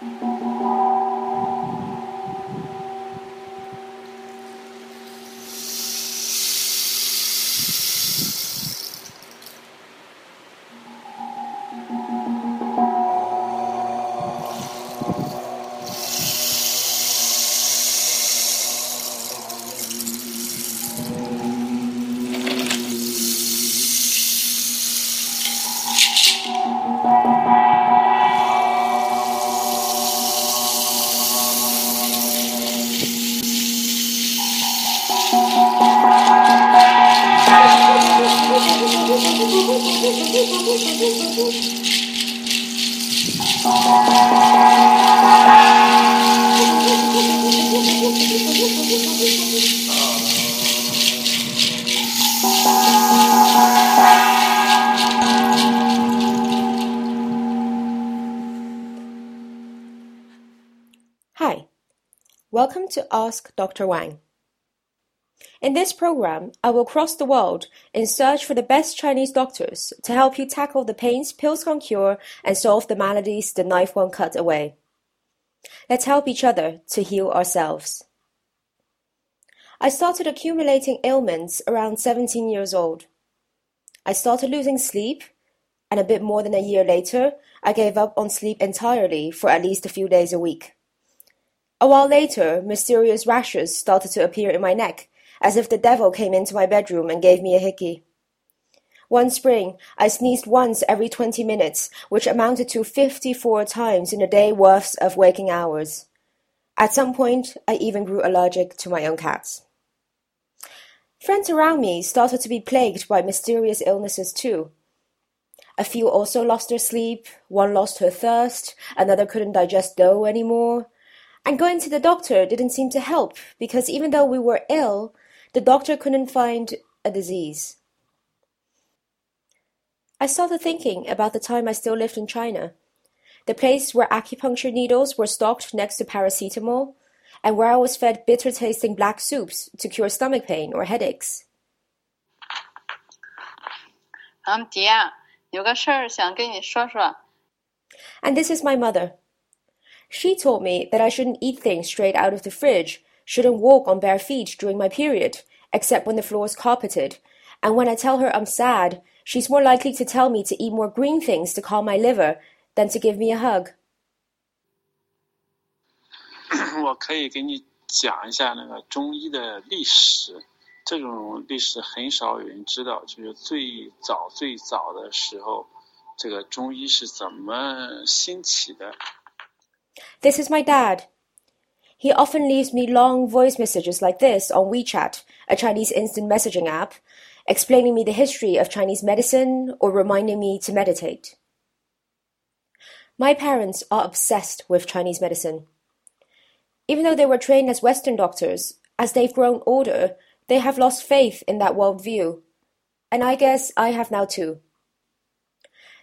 Hi, welcome to Ask Dr. Wang. In this program, I will cross the world in search for the best Chinese doctors to help you tackle the pains pills can't cure and solve the maladies the knife won't cut away. Let's help each other to heal ourselves. I started accumulating ailments around 17 years old. I started losing sleep, and a bit more than a year later, I gave up on sleep entirely for at least a few days a week. A while later, mysterious rashes started to appear in my neck, as if the devil came into my bedroom and gave me a hickey. One spring, I sneezed once every 20 minutes, which amounted to 54 times in a day worth of waking hours. At some point, I even grew allergic to my own cats. Friends around me started to be plagued by mysterious illnesses too. A few also lost their sleep, one lost her thirst, another couldn't digest dough anymore, and going to the doctor didn't seem to help because even though we were ill, the doctor couldn't find a disease. I started thinking about the time I still lived in China, the place where acupuncture needles were stocked next to paracetamol, and where I was fed bitter tasting black soups to cure stomach pain or headaches. 嗯，迪亚，有个事儿想跟你说说。 And this is my mother. She told me that I shouldn't eat things straight out of the fridge, shouldn't walk on bare feet during my period, except when the floor is carpeted. And when I tell her I'm sad, she's more likely to tell me to eat more green things to calm my liver than to give me a hug. 我可以给你讲一下那个中医的历史。这种历史很少有人知道，就是最早最早的时候，这个中医是怎么兴起的。 This is my dad. He often leaves me long voice messages like this on WeChat, a Chinese instant messaging app, explaining me the history of Chinese medicine or reminding me to meditate. My parents are obsessed with Chinese medicine. Even though they were trained as Western doctors, as they've grown older, they have lost faith in that worldview. And I guess I have now too.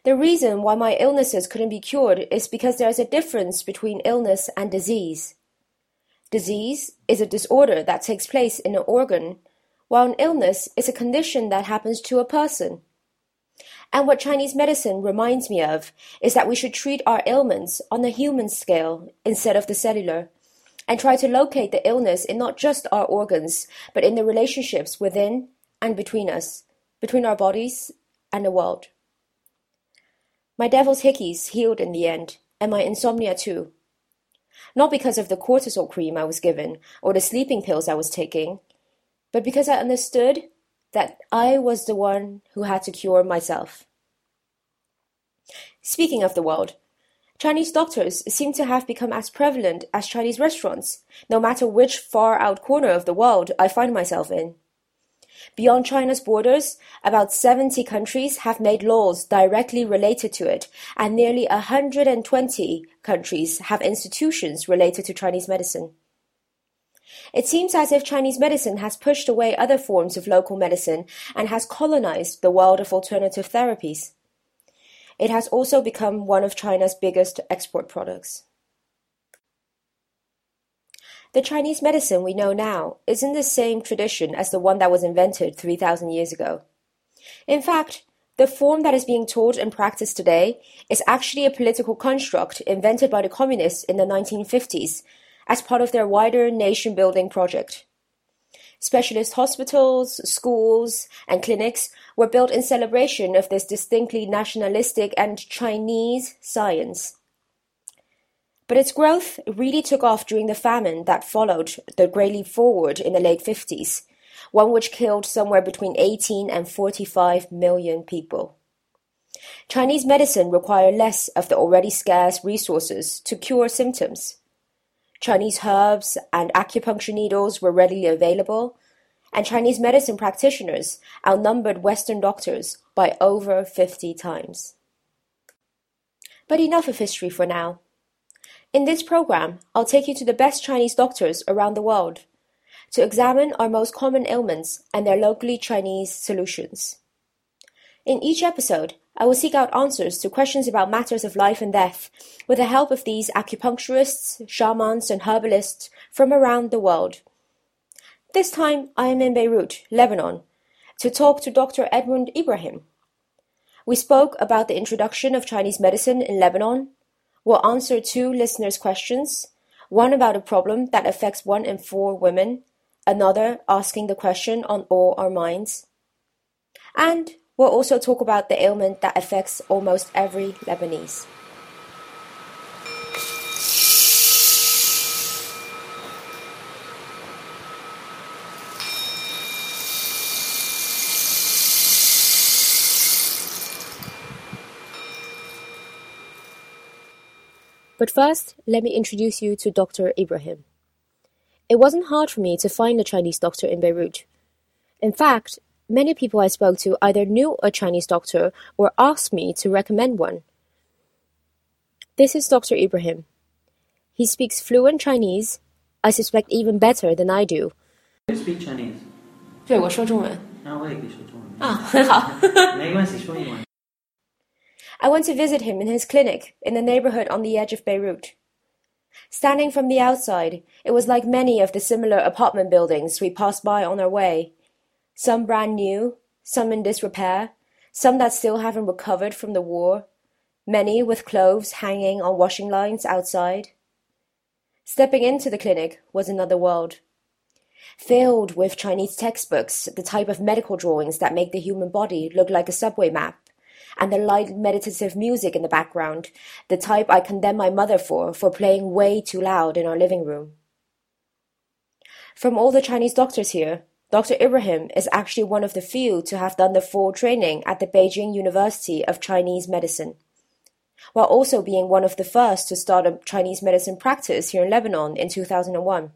The reason why my illnesses couldn't be cured is because there is a difference between illness and disease. Disease is a disorder that takes place in an organ, while an illness is a condition that happens to a person. And what Chinese medicine reminds me of is that we should treat our ailments on the human scale instead of the cellular, and try to locate the illness in not just our organs, but in the relationships within and between us, between our bodies and the world. My devil's hickeys healed in the end, and my insomnia too. Not because of the cortisol cream I was given or the sleeping pills I was taking, but because I understood that I was the one who had to cure myself. Speaking of the world, Chinese doctors seem to have become as prevalent as Chinese restaurants, no matter which far out corner of the world I find myself in. Beyond China's borders, about 70 countries have made laws directly related to it, and nearly 120 countries have institutions related to Chinese medicine. It seems as if Chinese medicine has pushed away other forms of local medicine and has colonized the world of alternative therapies. It has also become one of China's biggest export products. The Chinese medicine we know now isn't the same tradition as the one that was invented 3,000 years ago. In fact, the form that is being taught and practiced today is actually a political construct invented by the communists in the 1950s as part of their wider nation building project. Specialist hospitals, schools, and clinics were built in celebration of this distinctly nationalistic and Chinese science. But its growth really took off during the famine that followed the Great Leap Forward in the late 50s, one which killed somewhere between 18 and 45 million people. Chinese medicine required less of the already scarce resources to cure symptoms. Chinese herbs and acupuncture needles were readily available, and Chinese medicine practitioners outnumbered Western doctors by over 50 times. But enough of history for now. In this program, I'll take you to the best Chinese doctors around the world to examine our most common ailments and their locally Chinese solutions. In each episode, I will seek out answers to questions about matters of life and death with the help of these acupuncturists, shamans, and herbalists from around the world. This time I am in Beirut, Lebanon, to talk to Dr. Edmund Ibrahim. We spoke about the introduction of Chinese medicine in Lebanon. We'll answer two listeners' questions one about a problem that affects one in four women, another asking the question on all our minds. And we'll also talk about the ailment that affects almost every Lebanese. But first, let me introduce you to Dr. Ibrahim. It wasn't hard for me to find a Chinese doctor in Beirut. In fact, many people I spoke to either knew a Chinese doctor or asked me to recommend one. This is Dr. Ibrahim. He speaks fluent Chinese, I suspect even better than I do. You speak Chinese？对，我说中文。那我也可以说中文。啊，很好。没关系，说英文。 I went to visit him in his clinic in the neighborhood on the edge of Beirut. Standing from the outside, it was like many of the similar apartment buildings we passed by on our way. Some brand new, some in disrepair, some that still haven't recovered from the war, many with clothes hanging on washing lines outside. Stepping into the clinic was another world. Filled with Chinese textbooks, the type of medical drawings that make the human body look like a subway map, and the light meditative music in the background, the type I condemn my mother for, for playing way too loud in our living room. From all the Chinese doctors here, Dr. Ibrahim is actually one of the few to have done the full training at the Beijing University of Chinese Medicine, while also being one of the first to start a Chinese medicine practice here in Lebanon in 2001.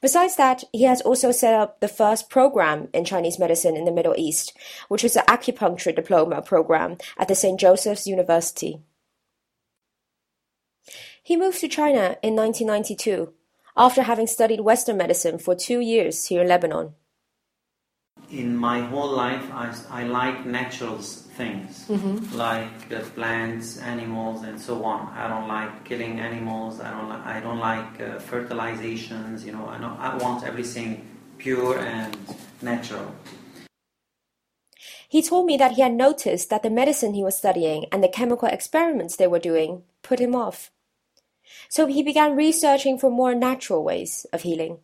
Besides that, he has also set up the first program in Chinese medicine in the Middle East, which is an acupuncture diploma program at the St. Joseph's University. He moved to China in 1992 after having studied Western medicine for two years here in Lebanon. In my whole life, I, I like natural things, like the plants, animals, and so on. I don't like killing animals. I don't. Li- I don't like uh, fertilizations. You know, I, know, I want everything pure and natural. He told me that he had noticed that the medicine he was studying and the chemical experiments they were doing put him off. So he began researching for more natural ways of healing.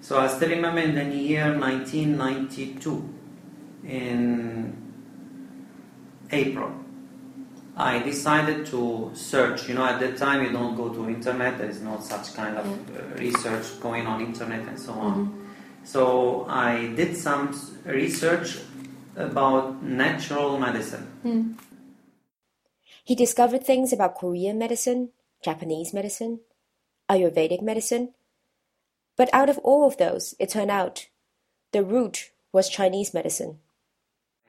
So I still remember in the year 1992, in April, I decided to search. You know, at that time you don't go to internet. There is no such kind of mm-hmm. uh, research going on internet and so on. Mm-hmm. So I did some research about natural medicine. Mm. He discovered things about Korean medicine, Japanese medicine, Ayurvedic medicine. But out of all of those, it turned out the root was Chinese medicine.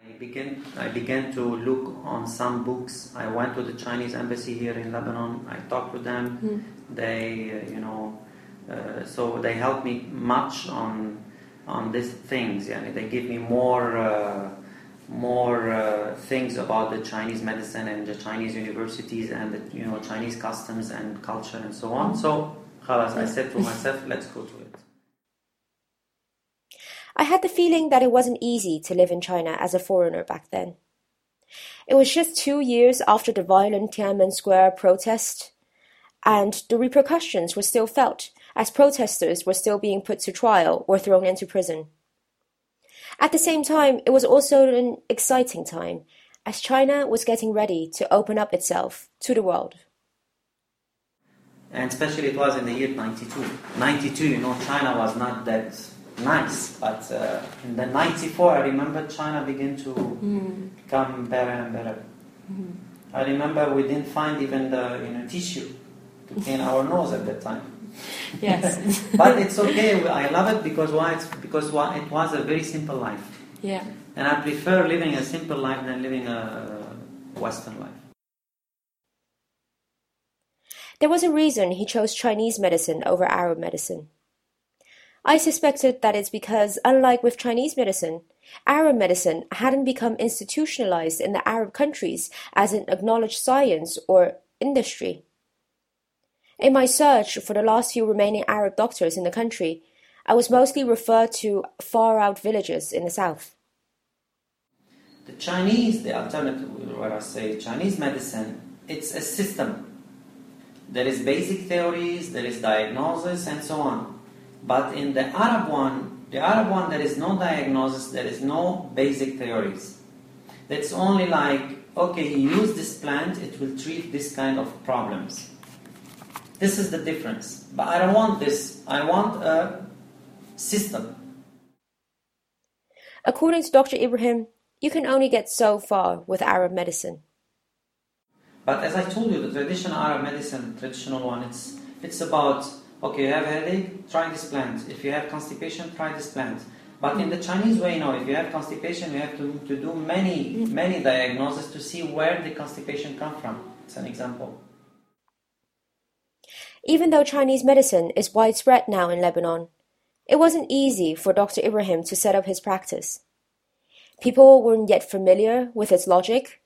I began, I began to look on some books. I went to the Chinese embassy here in Lebanon. I talked with them. They, uh, you know, uh, so they helped me much on on these things. Yeah, they give me more uh, more uh, things about the Chinese medicine and the Chinese universities and the you know Chinese customs and culture and so on. So, I said to myself, let's go to it. I had the feeling that it wasn't easy to live in China as a foreigner back then. It was just two years after the violent Tiananmen Square protest, and the repercussions were still felt as protesters were still being put to trial or thrown into prison. At the same time, it was also an exciting time as China was getting ready to open up itself to the world. And especially it was in the year 92. 92, you know, China was not that nice, but uh, in the 94, I remember China began to mm. become better and better. Mm. I remember we didn't find even the you know, tissue to clean our nose at that time. Yes. but it's okay. I love it because why? It's because why? It was a very simple life. Yeah. And I prefer living a simple life than living a Western life. There was a reason he chose Chinese medicine over Arab medicine. I suspected that it's because, unlike with Chinese medicine, Arab medicine hadn't become institutionalized in the Arab countries as an acknowledged science or industry. In my search for the last few remaining Arab doctors in the country, I was mostly referred to far out villages in the south. The Chinese, the alternative, what I say, Chinese medicine, it's a system. There is basic theories, there is diagnosis, and so on. But in the Arab one, the Arab one, there is no diagnosis, there is no basic theories. That's only like, okay, use this plant, it will treat this kind of problems. This is the difference. But I don't want this. I want a system. According to Dr. Ibrahim, you can only get so far with Arab medicine. But as I told you, the traditional Arab medicine, traditional one, it's it's about okay, you have headache, try this plant. If you have constipation, try this plant. But in the Chinese way, now, if you have constipation, you have to, to do many, many diagnoses to see where the constipation come from. It's an example. Even though Chinese medicine is widespread now in Lebanon, it wasn't easy for Dr. Ibrahim to set up his practice. People weren't yet familiar with its logic,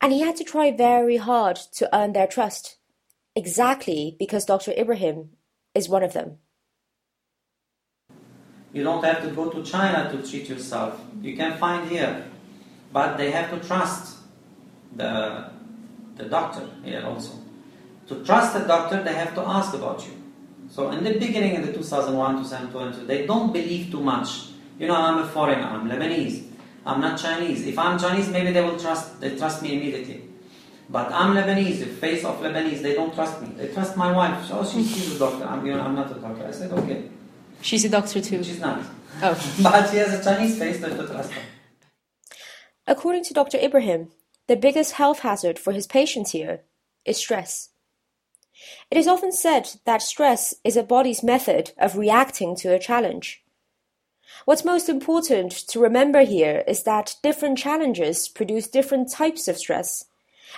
and he had to try very hard to earn their trust, exactly because Dr. Ibrahim is one of them. You don't have to go to China to treat yourself. You can find here. But they have to trust the, the doctor here also. To trust the doctor, they have to ask about you. So in the beginning, in the 2001, 2002, they don't believe too much. You know, I'm a foreigner, I'm Lebanese, I'm not Chinese. If I'm Chinese, maybe they will trust, they trust me immediately. But I'm Lebanese, the face of Lebanese, they don't trust me. They trust my wife. Oh, she, she's a doctor. I'm, you know, I'm not a doctor. I said, okay. She's a doctor too. She's not. Oh. but she has a Chinese face, they don't trust her. According to Dr. Ibrahim, the biggest health hazard for his patients here is stress. It is often said that stress is a body's method of reacting to a challenge. What's most important to remember here is that different challenges produce different types of stress.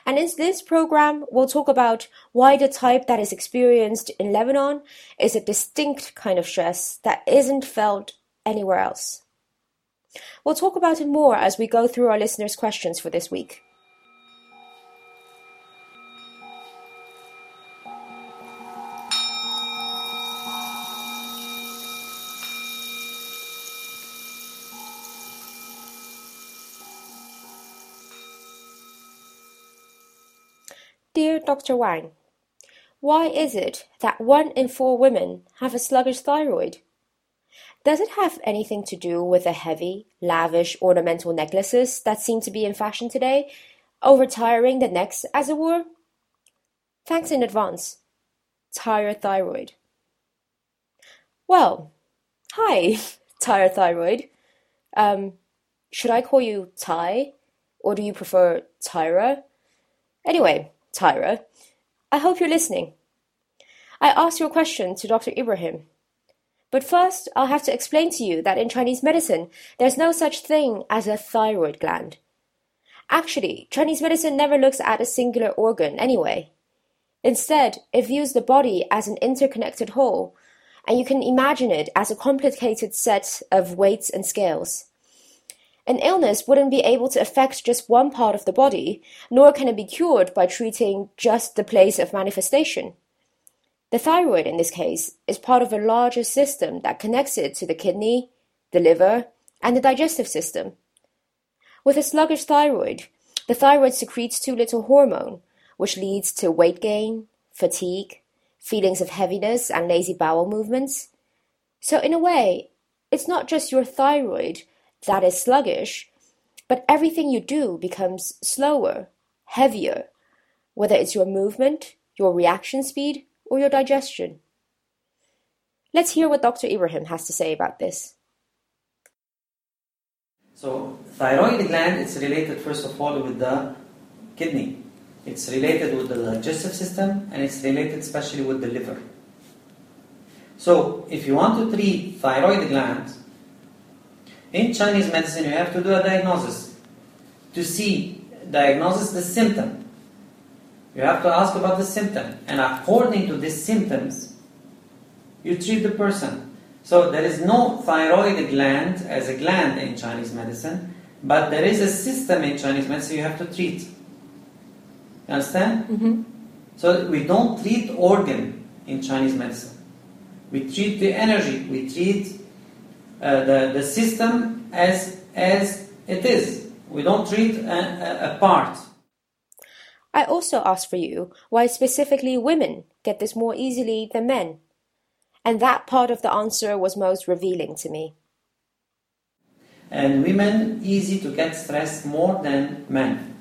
And in this program, we'll talk about why the type that is experienced in Lebanon is a distinct kind of stress that isn't felt anywhere else. We'll talk about it more as we go through our listeners' questions for this week. Dear Dr. Wang, why is it that one in four women have a sluggish thyroid? Does it have anything to do with the heavy, lavish ornamental necklaces that seem to be in fashion today, overtiring the necks, as it were? Thanks in advance. Tired thyroid. Well, hi, tired thyroid. Um, should I call you Ty? Or do you prefer Tyra? Anyway, Tyra. I hope you're listening. I asked your question to Dr. Ibrahim. But first, I'll have to explain to you that in Chinese medicine, there's no such thing as a thyroid gland. Actually, Chinese medicine never looks at a singular organ anyway. Instead, it views the body as an interconnected whole, and you can imagine it as a complicated set of weights and scales. An illness wouldn't be able to affect just one part of the body, nor can it be cured by treating just the place of manifestation. The thyroid, in this case, is part of a larger system that connects it to the kidney, the liver, and the digestive system. With a sluggish thyroid, the thyroid secretes too little hormone, which leads to weight gain, fatigue, feelings of heaviness, and lazy bowel movements. So, in a way, it's not just your thyroid that is sluggish, but everything you do becomes slower, heavier, whether it's your movement, your reaction speed, or your digestion. Let's hear what Dr. Ibrahim has to say about this. So, thyroid gland is related first of all with the kidney. It's related with the digestive system and it's related especially with the liver. So, if you want to treat thyroid gland, in Chinese medicine you have to do a diagnosis to see diagnosis the symptom. You have to ask about the symptom, and according to these symptoms, you treat the person. So there is no thyroid gland as a gland in Chinese medicine, but there is a system in Chinese medicine you have to treat. You understand? Mm-hmm. So we don't treat organ in Chinese medicine. We treat the energy. We treat uh, the the system as as it is. We don't treat a, a, a part. I also asked for you why specifically women get this more easily than men. And that part of the answer was most revealing to me. And women easy to get stressed more than men.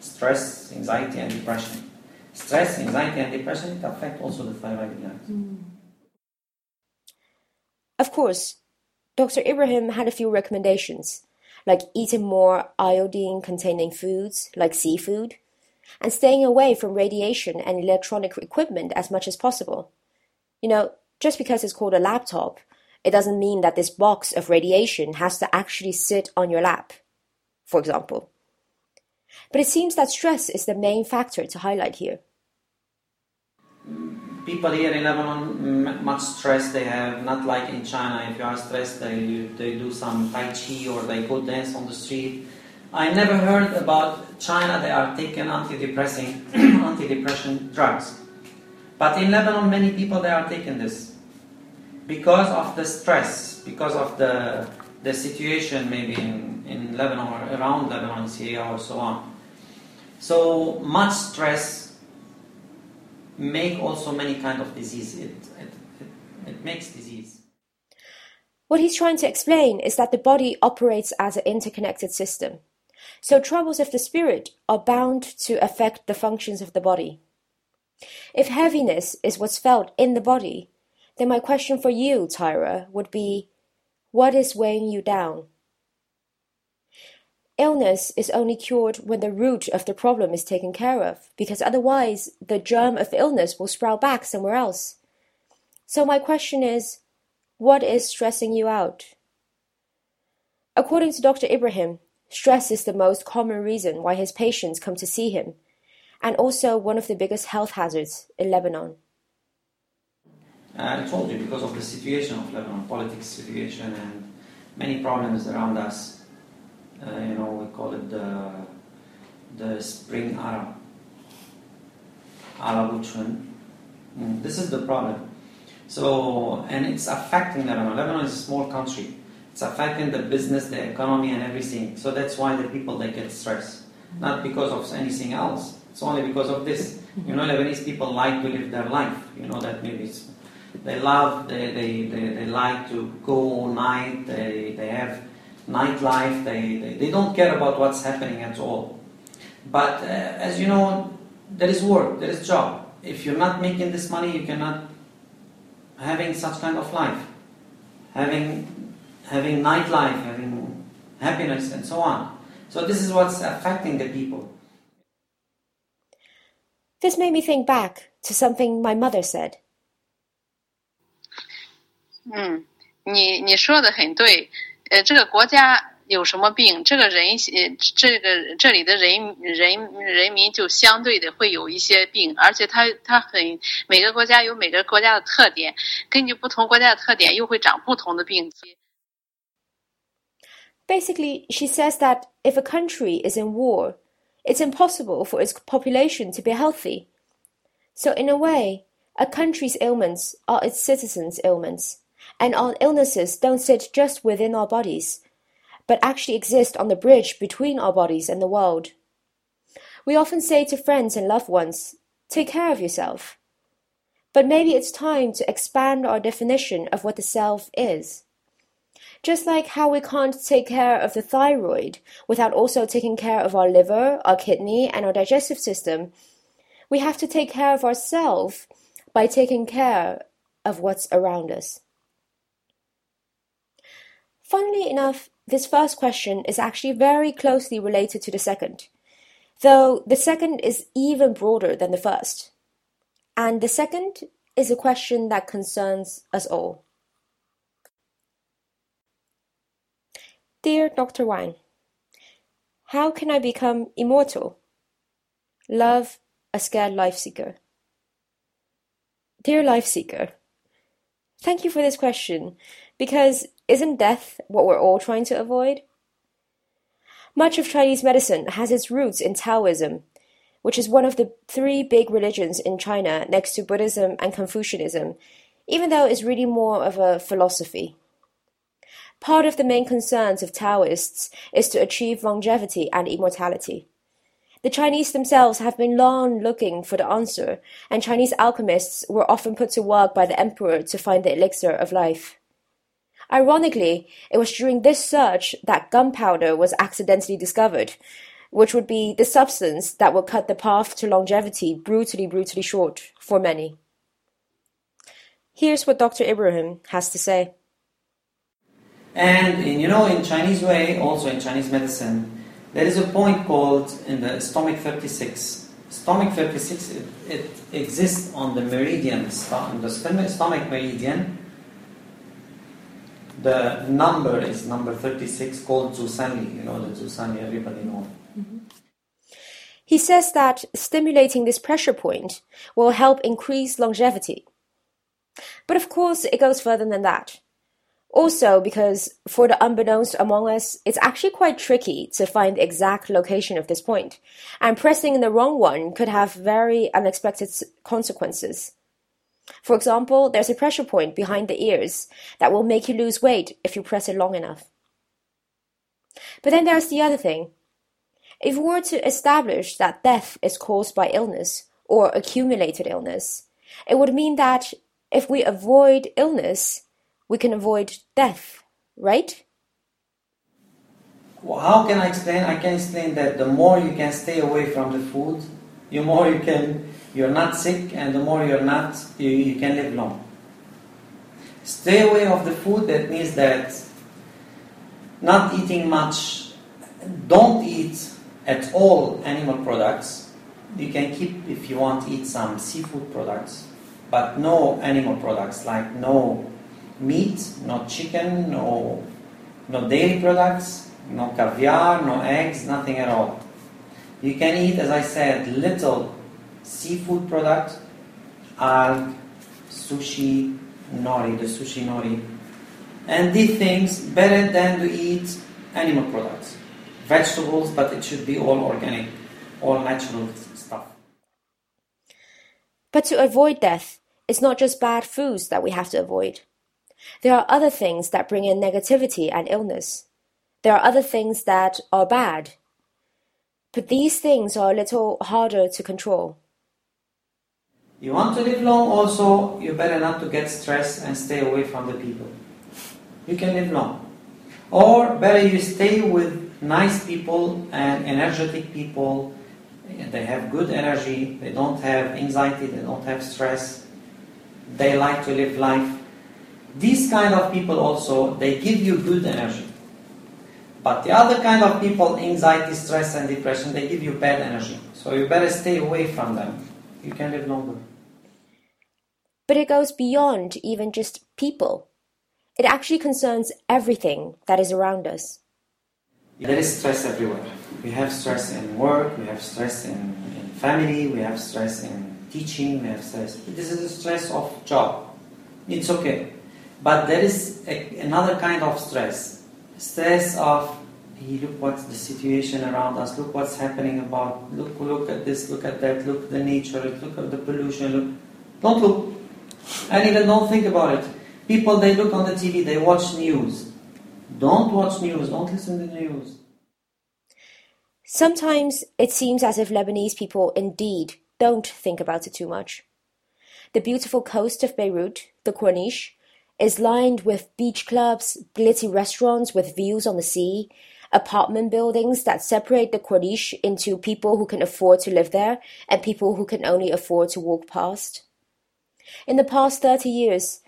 Stress, anxiety, and depression. Stress, anxiety, and depression it affect also the thyroid gland. Of course, Dr. Ibrahim had a few recommendations, like eating more iodine containing foods, like seafood, and staying away from radiation and electronic equipment as much as possible. You know, just because it's called a laptop, it doesn't mean that this box of radiation has to actually sit on your lap, for example. But it seems that stress is the main factor to highlight here. People here in Lebanon, much stress they have, not like in China. If you are stressed, they, they do some Tai Chi or they go dance on the street. I never heard about China, they are taking antidepressant, antidepressant drugs. But in Lebanon, many people they are taking this because of the stress, because of the, the situation maybe in, in Lebanon or around Lebanon, Syria or so on. So much stress make also many kind of disease. It, it, it, it makes disease. What he's trying to explain is that the body operates as an interconnected system. So troubles of the spirit are bound to affect the functions of the body. If heaviness is what's felt in the body, then my question for you, Tyra, would be what is weighing you down? Illness is only cured when the root of the problem is taken care of, because otherwise the germ of illness will sprout back somewhere else. So my question is, what is stressing you out? According to Dr. Ibrahim, stress is the most common reason why his patients come to see him, and also one of the biggest health hazards in Lebanon. I told you because of the situation of Lebanon, politics situation, and many problems around us. Uh, you know, we call it the the spring Arab, Arab. Mm, This is the problem. So, and it's affecting Lebanon. Lebanon is a small country. It's affecting the business, the economy, and everything. So that's why the people they get stressed, not because of anything else. It's only because of this. You know, Lebanese people like to live their life. You know that maybe they love, they, they, they, they like to go all night. They, they have nightlife. They, they, they don't care about what's happening at all. But uh, as you know, there is work, there is job. If you're not making this money, you cannot having such kind of life, having having nightlife, having happiness, and so on. So this is what's affecting the people. This made me think back to something my mother said. 嗯，你你说的很对， 呃，这个国家有什么病，这个人呃，这个这里的人人人民就相对的会有一些病，而且它它很每个国家有每个国家的特点，根据不同国家的特点，又会长不同的病。 Basically, she says that if a country is in war, it's impossible for its population to be healthy. So, in a way, a country's ailments are its citizens' ailments, And our illnesses don't sit just within our bodies, but actually exist on the bridge between our bodies and the world. We often say to friends and loved ones, take care of yourself. But maybe it's time to expand our definition of what the self is. Just like how we can't take care of the thyroid without also taking care of our liver, our kidney, and our digestive system, we have to take care of ourselves by taking care of what's around us. Funnily enough, this first question is actually very closely related to the second, though the second is even broader than the first. And the second is a question that concerns us all. Dear Dr. Wang, how can I become immortal? Love, a scared life seeker. Dear life seeker, thank you for this question because isn't death what we're all trying to avoid? Much of Chinese medicine has its roots in Taoism, which is one of the three big religions in China next to Buddhism and Confucianism, even though it's really more of a philosophy. Part of the main concerns of Taoists is to achieve longevity and immortality. The Chinese themselves have been long looking for the answer, and Chinese alchemists were often put to work by the emperor to find the elixir of life. Ironically, it was during this search that gunpowder was accidentally discovered, which would be the substance that would cut the path to longevity brutally, brutally short for many. Here's what Dr. Ibrahim has to say. And in, you know, in Chinese way, also in Chinese medicine, there is a point called in the stomach 36. Stomach 36, it, it exists on the meridian, the stomach meridian. The number is number 36 called Zusanli. You know the Zusanli, everybody knows. He says that stimulating this pressure point will help increase longevity. But of course, it goes further than that. Also, because for the unbeknownst among us, it's actually quite tricky to find the exact location of this point, and pressing the wrong one could have very unexpected consequences. For example, there's a pressure point behind the ears that will make you lose weight if you press it long enough. But then there's the other thing. If we were to establish that death is caused by illness or accumulated illness, it would mean that if we avoid illness, we can avoid death, right? Well, how can I explain? I can explain that the more you can stay away from the food, the more you can you're not sick, and the more you're not, you, you can live long. Stay away of the food. That means that not eating much. Don't eat at all animal products. You can keep if you want eat some seafood products, but no animal products like no meat, no chicken, no, no dairy products, no caviar, no eggs, nothing at all. You can eat, as I said, little seafood products, alg, sushi, nori, the sushi nori. And these things better than to eat animal products. Vegetables, but it should be all organic, all natural stuff. But to avoid death, it's not just bad foods that we have to avoid. There are other things that bring in negativity and illness. There are other things that are bad. But these things are a little harder to control. You want to live long, also, you better not to get stressed and stay away from the people. You can live long. Or better you stay with nice people and energetic people. They have good energy, they don't have anxiety, they don't have stress, they like to live life these kind of people also, they give you good energy. But the other kind of people, anxiety, stress, and depression, they give you bad energy. So you better stay away from them. You can live longer. But it goes beyond even just people. It actually concerns everything that is around us. There is stress everywhere. We have stress in work, we have stress in, in family, we have stress in teaching, we have stress. This is a stress of job. It's okay. But there is a, another kind of stress. Stress of hey, look what's the situation around us, look what's happening about, look look at this, look at that, look at the nature, look at the pollution, look don't look. And even don't think about it. People, they look on the TV, they watch news. Don't watch news, don't listen to news. Sometimes it seems as if Lebanese people indeed don't think about it too much. The beautiful coast of Beirut, the Corniche, is lined with beach clubs, glitzy restaurants with views on the sea, apartment buildings that separate the Corniche into people who can afford to live there and people who can only afford to walk past. In the past 30 years,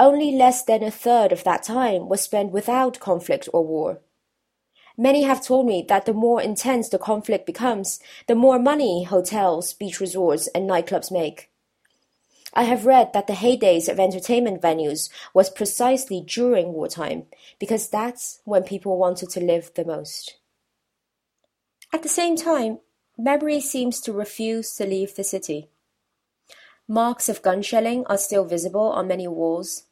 only less than a third of that time was spent without conflict or war. Many have told me that the more intense the conflict becomes, the more money hotels, beach resorts, and nightclubs make. I have read that the heydays of entertainment venues was precisely during wartime, because that's when people wanted to live the most. At the same time, memory seems to refuse to leave the city. Marks of gun shelling are still visible on many walls.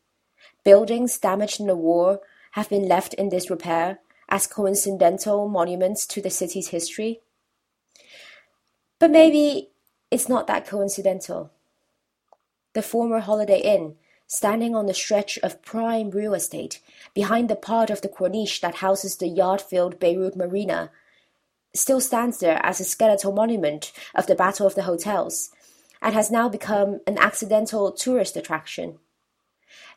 Buildings damaged in the war have been left in disrepair as coincidental monuments to the city's history. But maybe it's not that coincidental. The former Holiday Inn, standing on the stretch of prime real estate behind the part of the Corniche that houses the yard filled Beirut Marina, still stands there as a skeletal monument of the Battle of the Hotels and has now become an accidental tourist attraction.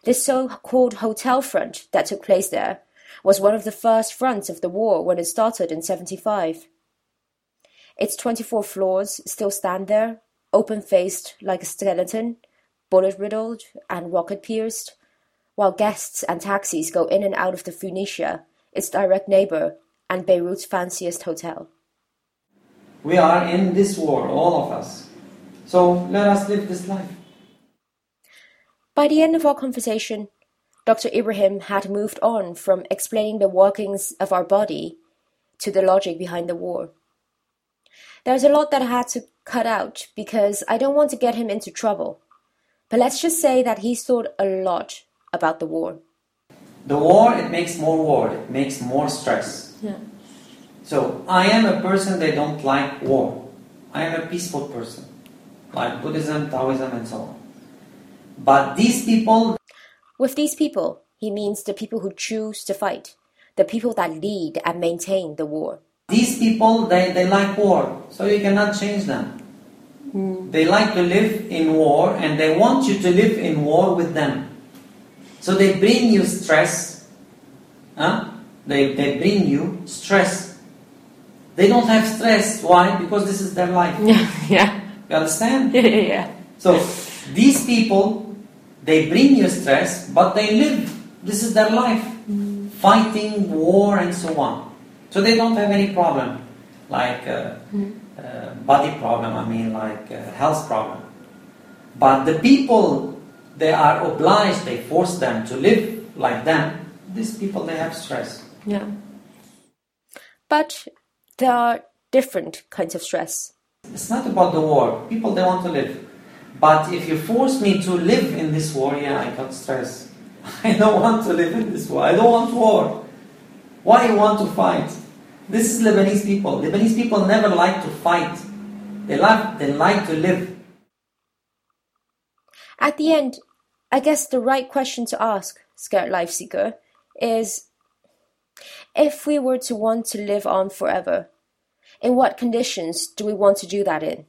This so-called hotel front that took place there was one of the first fronts of the war when it started in 75. Its 24 floors still stand there, open-faced like a skeleton, bullet-riddled and rocket-pierced, while guests and taxis go in and out of the Phoenicia, its direct neighbor and Beirut's fanciest hotel. We are in this war, all of us. So let us live this life. By the end of our conversation, Dr. Ibrahim had moved on from explaining the workings of our body to the logic behind the war. There's a lot that I had to cut out because I don't want to get him into trouble. But let's just say that he thought a lot about the war. The war, it makes more war, it makes more stress. Yeah. So I am a person that don't like war. I am a peaceful person, like Buddhism, Taoism, and so on. But these people, With these people, he means the people who choose to fight, the people that lead and maintain the war. these people, they, they like war, so you cannot change them. Hmm. They like to live in war, and they want you to live in war with them. So they bring you stress. Huh? They, they bring you stress. They don't have stress. Why? Because this is their life. Yeah, yeah, You understand? yeah, yeah. So these people, they bring you stress, but they live. This is their life, fighting war and so on. So they don't have any problem, like uh, uh, body problem. I mean, like uh, health problem. But the people, they are obliged. They force them to live like them. These people, they have stress. Yeah. But there are different kinds of stress. It's not about the war. People, they want to live. But if you force me to live in this war, yeah, I got stress. I don't want to live in this war. I don't want war. Why you want to fight? This is Lebanese people. Lebanese people never like to fight. They like, they like to live. At the end, I guess the right question to ask, Scared Life Seeker, is if we were to want to live on forever, in what conditions do we want to do that in?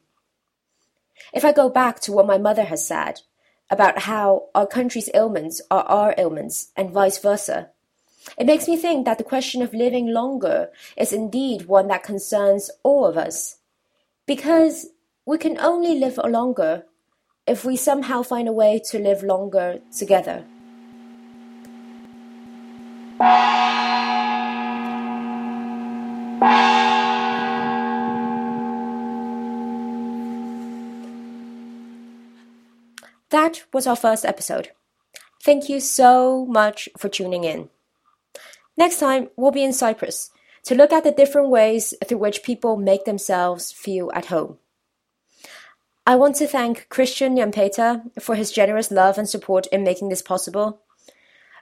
If I go back to what my mother has said about how our country's ailments are our ailments and vice versa, it makes me think that the question of living longer is indeed one that concerns all of us. Because we can only live longer if we somehow find a way to live longer together. That was our first episode. Thank you so much for tuning in. Next time, we'll be in Cyprus to look at the different ways through which people make themselves feel at home. I want to thank Christian Yampeta for his generous love and support in making this possible,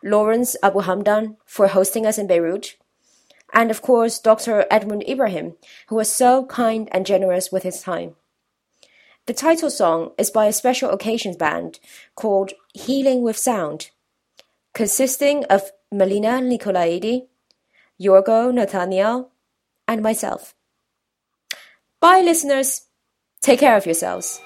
Lawrence Abu Hamdan for hosting us in Beirut, and of course, Dr. Edmund Ibrahim, who was so kind and generous with his time. The title song is by a special occasions band called Healing with Sound, consisting of Melina Nicolaidi, Yorgo Nathaniel, and myself. Bye, listeners. Take care of yourselves.